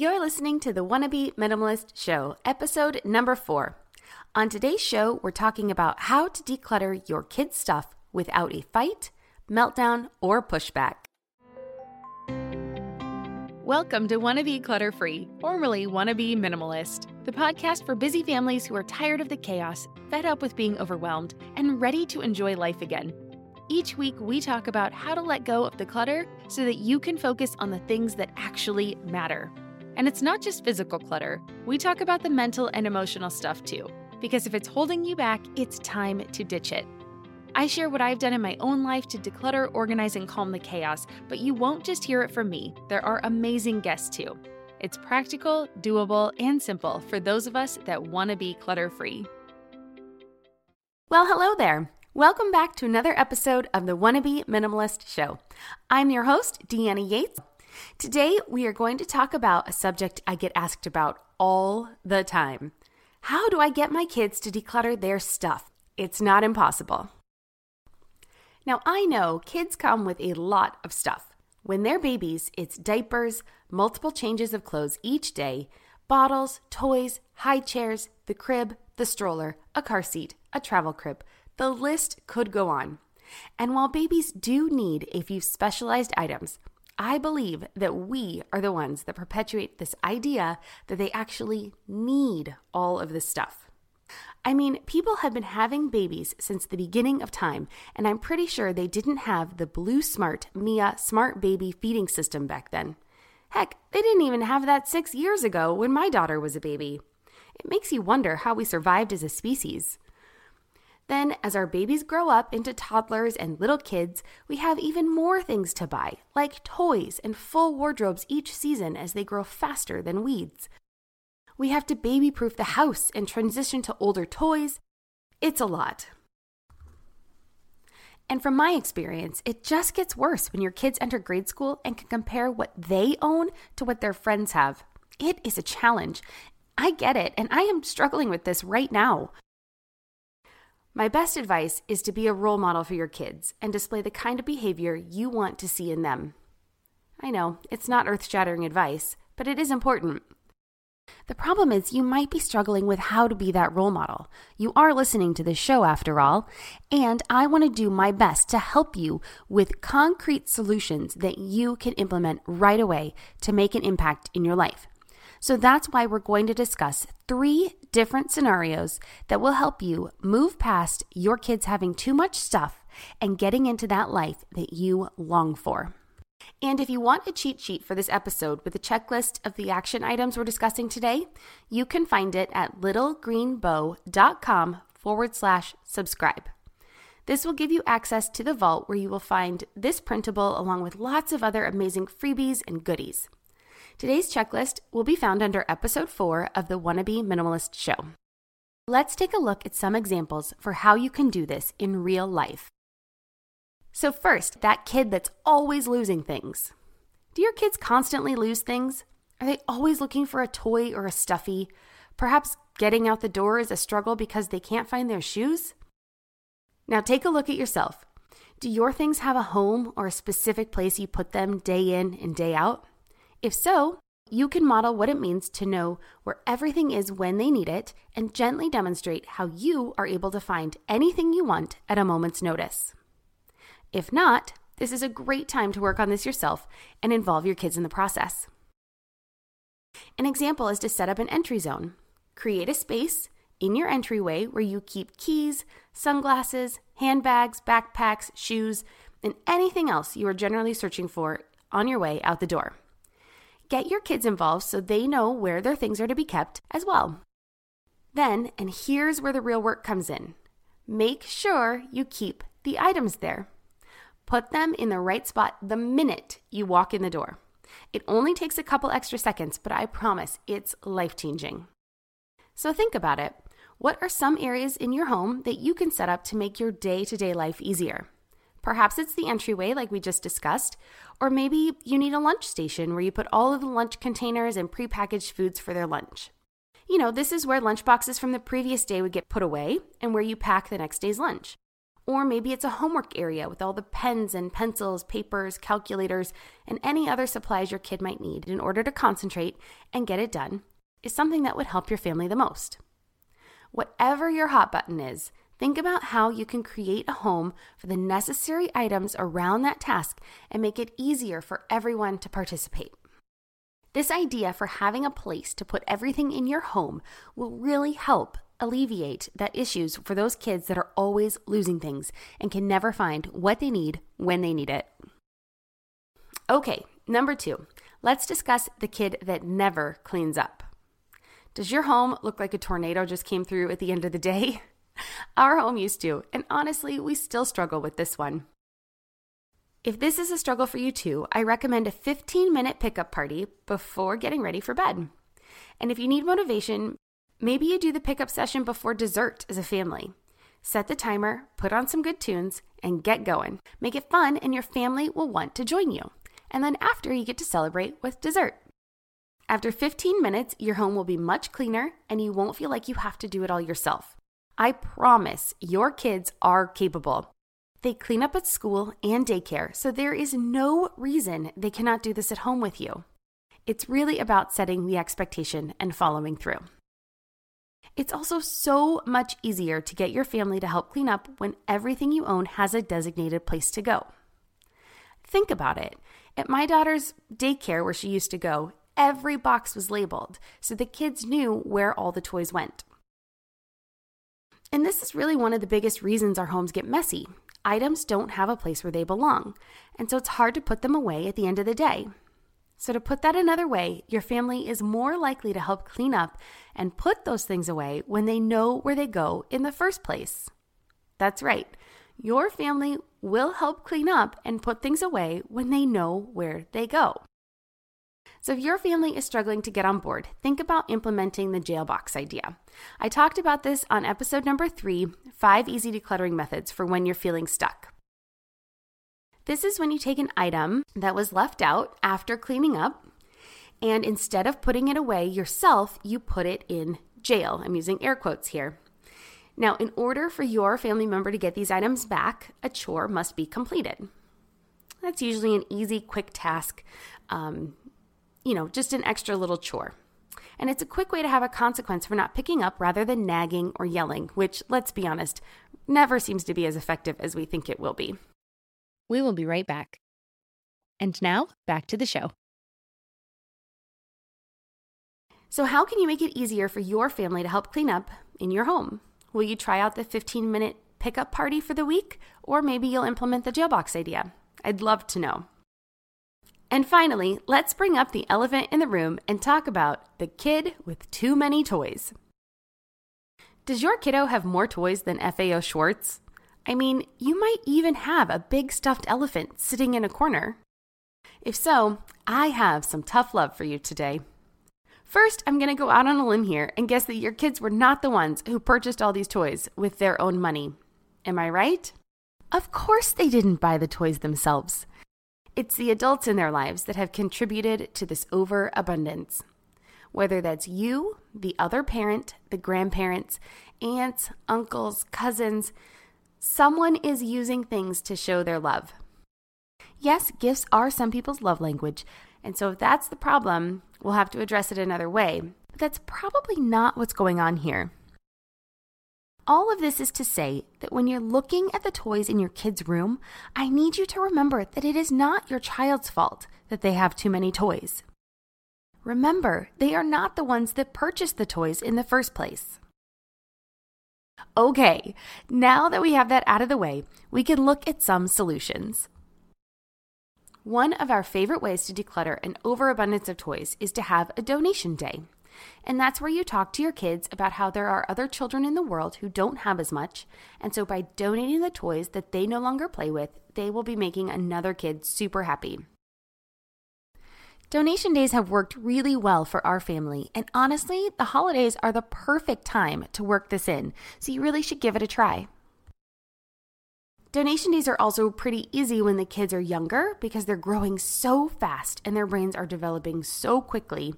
You're listening to the Wannabe Minimalist Show, episode number four. On today's show, we're talking about how to declutter your kids' stuff without a fight, meltdown, or pushback. Welcome to Wannabe Clutter Free, formerly Wannabe Minimalist, the podcast for busy families who are tired of the chaos, fed up with being overwhelmed, and ready to enjoy life again. Each week, we talk about how to let go of the clutter so that you can focus on the things that actually matter. And it's not just physical clutter, we talk about the mental and emotional stuff too. Because if it's holding you back, it's time to ditch it. I share what I've done in my own life to declutter, organize, and calm the chaos, but you won't just hear it from me. There are amazing guests too. It's practical, doable, and simple for those of us that want to be clutter free. Well, hello there. Welcome back to another episode of the Wannabe Minimalist Show. I'm your host, Deanna Yates. Today, we are going to talk about a subject I get asked about all the time. How do I get my kids to declutter their stuff? It's not impossible. Now, I know kids come with a lot of stuff. When they're babies, it's diapers, multiple changes of clothes each day, bottles, toys, high chairs, the crib, the stroller, a car seat, a travel crib. The list could go on. And while babies do need a few specialized items, I believe that we are the ones that perpetuate this idea that they actually need all of this stuff. I mean, people have been having babies since the beginning of time, and I'm pretty sure they didn't have the Blue Smart Mia Smart Baby feeding system back then. Heck, they didn't even have that six years ago when my daughter was a baby. It makes you wonder how we survived as a species. Then, as our babies grow up into toddlers and little kids, we have even more things to buy, like toys and full wardrobes each season as they grow faster than weeds. We have to baby proof the house and transition to older toys. It's a lot. And from my experience, it just gets worse when your kids enter grade school and can compare what they own to what their friends have. It is a challenge. I get it, and I am struggling with this right now. My best advice is to be a role model for your kids and display the kind of behavior you want to see in them. I know, it's not earth shattering advice, but it is important. The problem is, you might be struggling with how to be that role model. You are listening to this show, after all, and I want to do my best to help you with concrete solutions that you can implement right away to make an impact in your life. So that's why we're going to discuss three different scenarios that will help you move past your kids having too much stuff and getting into that life that you long for. And if you want a cheat sheet for this episode with a checklist of the action items we're discussing today, you can find it at littlegreenbow.com forward slash subscribe. This will give you access to the vault where you will find this printable along with lots of other amazing freebies and goodies. Today's checklist will be found under episode 4 of the Wannabe Minimalist Show. Let's take a look at some examples for how you can do this in real life. So, first, that kid that's always losing things. Do your kids constantly lose things? Are they always looking for a toy or a stuffy? Perhaps getting out the door is a struggle because they can't find their shoes? Now, take a look at yourself. Do your things have a home or a specific place you put them day in and day out? If so, you can model what it means to know where everything is when they need it and gently demonstrate how you are able to find anything you want at a moment's notice. If not, this is a great time to work on this yourself and involve your kids in the process. An example is to set up an entry zone. Create a space in your entryway where you keep keys, sunglasses, handbags, backpacks, shoes, and anything else you are generally searching for on your way out the door. Get your kids involved so they know where their things are to be kept as well. Then, and here's where the real work comes in make sure you keep the items there. Put them in the right spot the minute you walk in the door. It only takes a couple extra seconds, but I promise it's life changing. So think about it. What are some areas in your home that you can set up to make your day to day life easier? Perhaps it's the entryway, like we just discussed, or maybe you need a lunch station where you put all of the lunch containers and prepackaged foods for their lunch. You know, this is where lunch boxes from the previous day would get put away and where you pack the next day's lunch. Or maybe it's a homework area with all the pens and pencils, papers, calculators, and any other supplies your kid might need in order to concentrate and get it done, is something that would help your family the most. Whatever your hot button is, think about how you can create a home for the necessary items around that task and make it easier for everyone to participate. This idea for having a place to put everything in your home will really help alleviate that issues for those kids that are always losing things and can never find what they need when they need it. Okay, number two, let's discuss the kid that never cleans up. Does your home look like a tornado just came through at the end of the day? Our home used to, and honestly, we still struggle with this one. If this is a struggle for you too, I recommend a 15 minute pickup party before getting ready for bed. And if you need motivation, maybe you do the pickup session before dessert as a family. Set the timer, put on some good tunes, and get going. Make it fun, and your family will want to join you. And then after, you get to celebrate with dessert. After 15 minutes, your home will be much cleaner and you won't feel like you have to do it all yourself. I promise your kids are capable. They clean up at school and daycare, so there is no reason they cannot do this at home with you. It's really about setting the expectation and following through. It's also so much easier to get your family to help clean up when everything you own has a designated place to go. Think about it. At my daughter's daycare, where she used to go, every box was labeled, so the kids knew where all the toys went. And this is really one of the biggest reasons our homes get messy. Items don't have a place where they belong, and so it's hard to put them away at the end of the day. So, to put that another way, your family is more likely to help clean up and put those things away when they know where they go in the first place. That's right, your family will help clean up and put things away when they know where they go. So, if your family is struggling to get on board, think about implementing the jailbox idea. I talked about this on episode number three five easy decluttering methods for when you're feeling stuck. This is when you take an item that was left out after cleaning up, and instead of putting it away yourself, you put it in jail. I'm using air quotes here. Now, in order for your family member to get these items back, a chore must be completed. That's usually an easy, quick task. Um, you know, just an extra little chore. And it's a quick way to have a consequence for not picking up rather than nagging or yelling, which, let's be honest, never seems to be as effective as we think it will be. We will be right back. And now, back to the show. So, how can you make it easier for your family to help clean up in your home? Will you try out the 15 minute pickup party for the week, or maybe you'll implement the jailbox idea? I'd love to know. And finally, let's bring up the elephant in the room and talk about the kid with too many toys. Does your kiddo have more toys than FAO Schwarz? I mean, you might even have a big stuffed elephant sitting in a corner. If so, I have some tough love for you today. First, I'm going to go out on a limb here and guess that your kids were not the ones who purchased all these toys with their own money. Am I right? Of course, they didn't buy the toys themselves. It's the adults in their lives that have contributed to this overabundance. Whether that's you, the other parent, the grandparents, aunts, uncles, cousins, someone is using things to show their love. Yes, gifts are some people's love language, and so if that's the problem, we'll have to address it another way. But that's probably not what's going on here. All of this is to say that when you're looking at the toys in your kid's room, I need you to remember that it is not your child's fault that they have too many toys. Remember, they are not the ones that purchased the toys in the first place. Okay, now that we have that out of the way, we can look at some solutions. One of our favorite ways to declutter an overabundance of toys is to have a donation day. And that's where you talk to your kids about how there are other children in the world who don't have as much. And so by donating the toys that they no longer play with, they will be making another kid super happy. Donation days have worked really well for our family, and honestly, the holidays are the perfect time to work this in, so you really should give it a try. Donation days are also pretty easy when the kids are younger because they're growing so fast and their brains are developing so quickly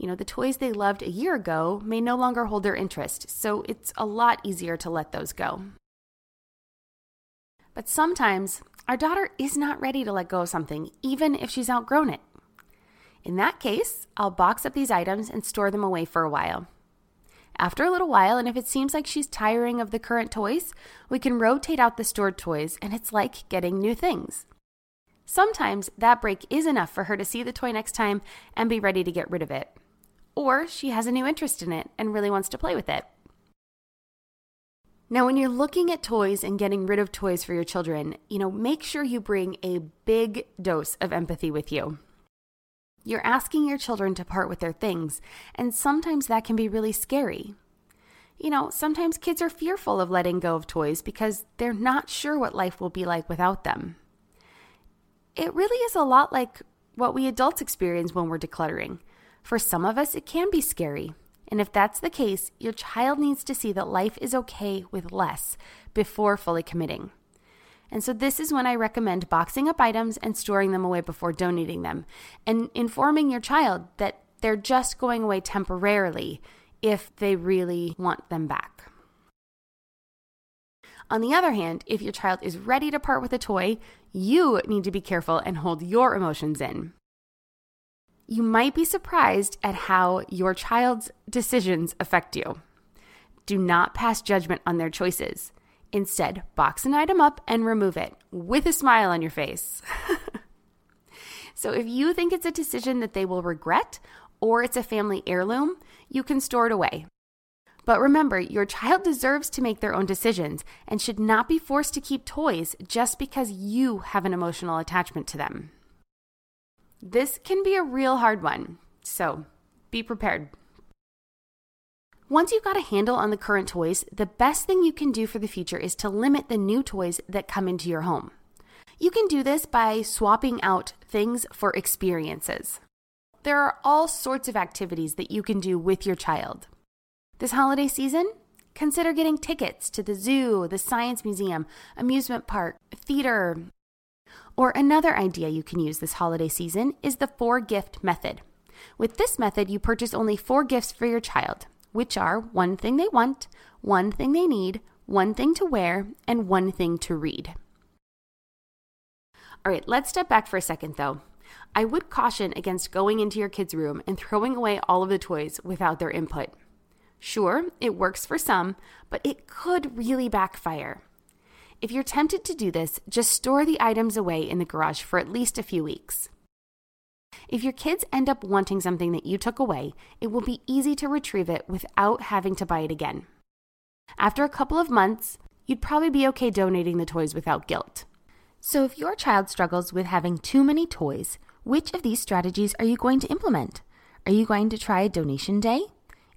you know, the toys they loved a year ago may no longer hold their interest, so it's a lot easier to let those go. But sometimes our daughter is not ready to let go of something, even if she's outgrown it. In that case, I'll box up these items and store them away for a while. After a little while, and if it seems like she's tiring of the current toys, we can rotate out the stored toys, and it's like getting new things. Sometimes that break is enough for her to see the toy next time and be ready to get rid of it. Or she has a new interest in it and really wants to play with it. Now, when you're looking at toys and getting rid of toys for your children, you know, make sure you bring a big dose of empathy with you. You're asking your children to part with their things, and sometimes that can be really scary. You know, sometimes kids are fearful of letting go of toys because they're not sure what life will be like without them. It really is a lot like what we adults experience when we're decluttering. For some of us, it can be scary. And if that's the case, your child needs to see that life is okay with less before fully committing. And so, this is when I recommend boxing up items and storing them away before donating them, and informing your child that they're just going away temporarily if they really want them back. On the other hand, if your child is ready to part with a toy, you need to be careful and hold your emotions in. You might be surprised at how your child's decisions affect you. Do not pass judgment on their choices. Instead, box an item up and remove it with a smile on your face. so, if you think it's a decision that they will regret or it's a family heirloom, you can store it away. But remember, your child deserves to make their own decisions and should not be forced to keep toys just because you have an emotional attachment to them. This can be a real hard one, so be prepared. Once you've got a handle on the current toys, the best thing you can do for the future is to limit the new toys that come into your home. You can do this by swapping out things for experiences. There are all sorts of activities that you can do with your child. This holiday season, consider getting tickets to the zoo, the science museum, amusement park, theater. Or another idea you can use this holiday season is the four gift method. With this method, you purchase only four gifts for your child which are one thing they want, one thing they need, one thing to wear, and one thing to read. All right, let's step back for a second though. I would caution against going into your kid's room and throwing away all of the toys without their input. Sure, it works for some, but it could really backfire. If you're tempted to do this, just store the items away in the garage for at least a few weeks. If your kids end up wanting something that you took away, it will be easy to retrieve it without having to buy it again. After a couple of months, you'd probably be okay donating the toys without guilt. So, if your child struggles with having too many toys, which of these strategies are you going to implement? Are you going to try a donation day?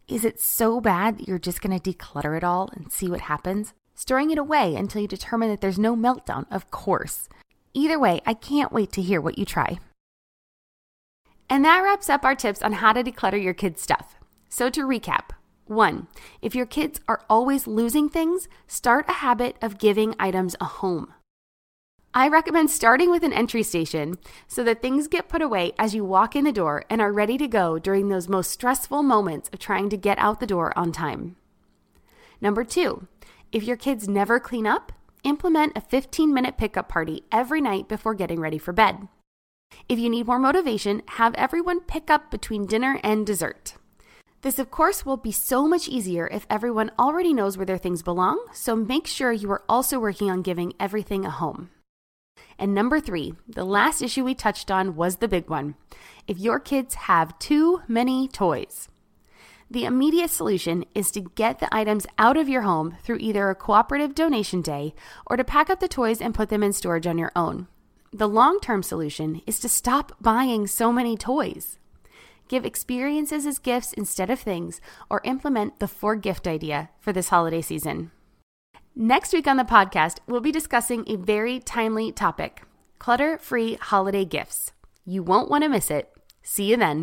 Is it so bad that you're just going to declutter it all and see what happens? Storing it away until you determine that there's no meltdown, of course. Either way, I can't wait to hear what you try. And that wraps up our tips on how to declutter your kids' stuff. So to recap, one, if your kids are always losing things, start a habit of giving items a home. I recommend starting with an entry station so that things get put away as you walk in the door and are ready to go during those most stressful moments of trying to get out the door on time. Number two, if your kids never clean up, implement a 15 minute pickup party every night before getting ready for bed. If you need more motivation, have everyone pick up between dinner and dessert. This, of course, will be so much easier if everyone already knows where their things belong, so make sure you are also working on giving everything a home. And number three, the last issue we touched on was the big one. If your kids have too many toys, the immediate solution is to get the items out of your home through either a cooperative donation day or to pack up the toys and put them in storage on your own. The long term solution is to stop buying so many toys. Give experiences as gifts instead of things, or implement the four gift idea for this holiday season. Next week on the podcast, we'll be discussing a very timely topic clutter free holiday gifts. You won't want to miss it. See you then.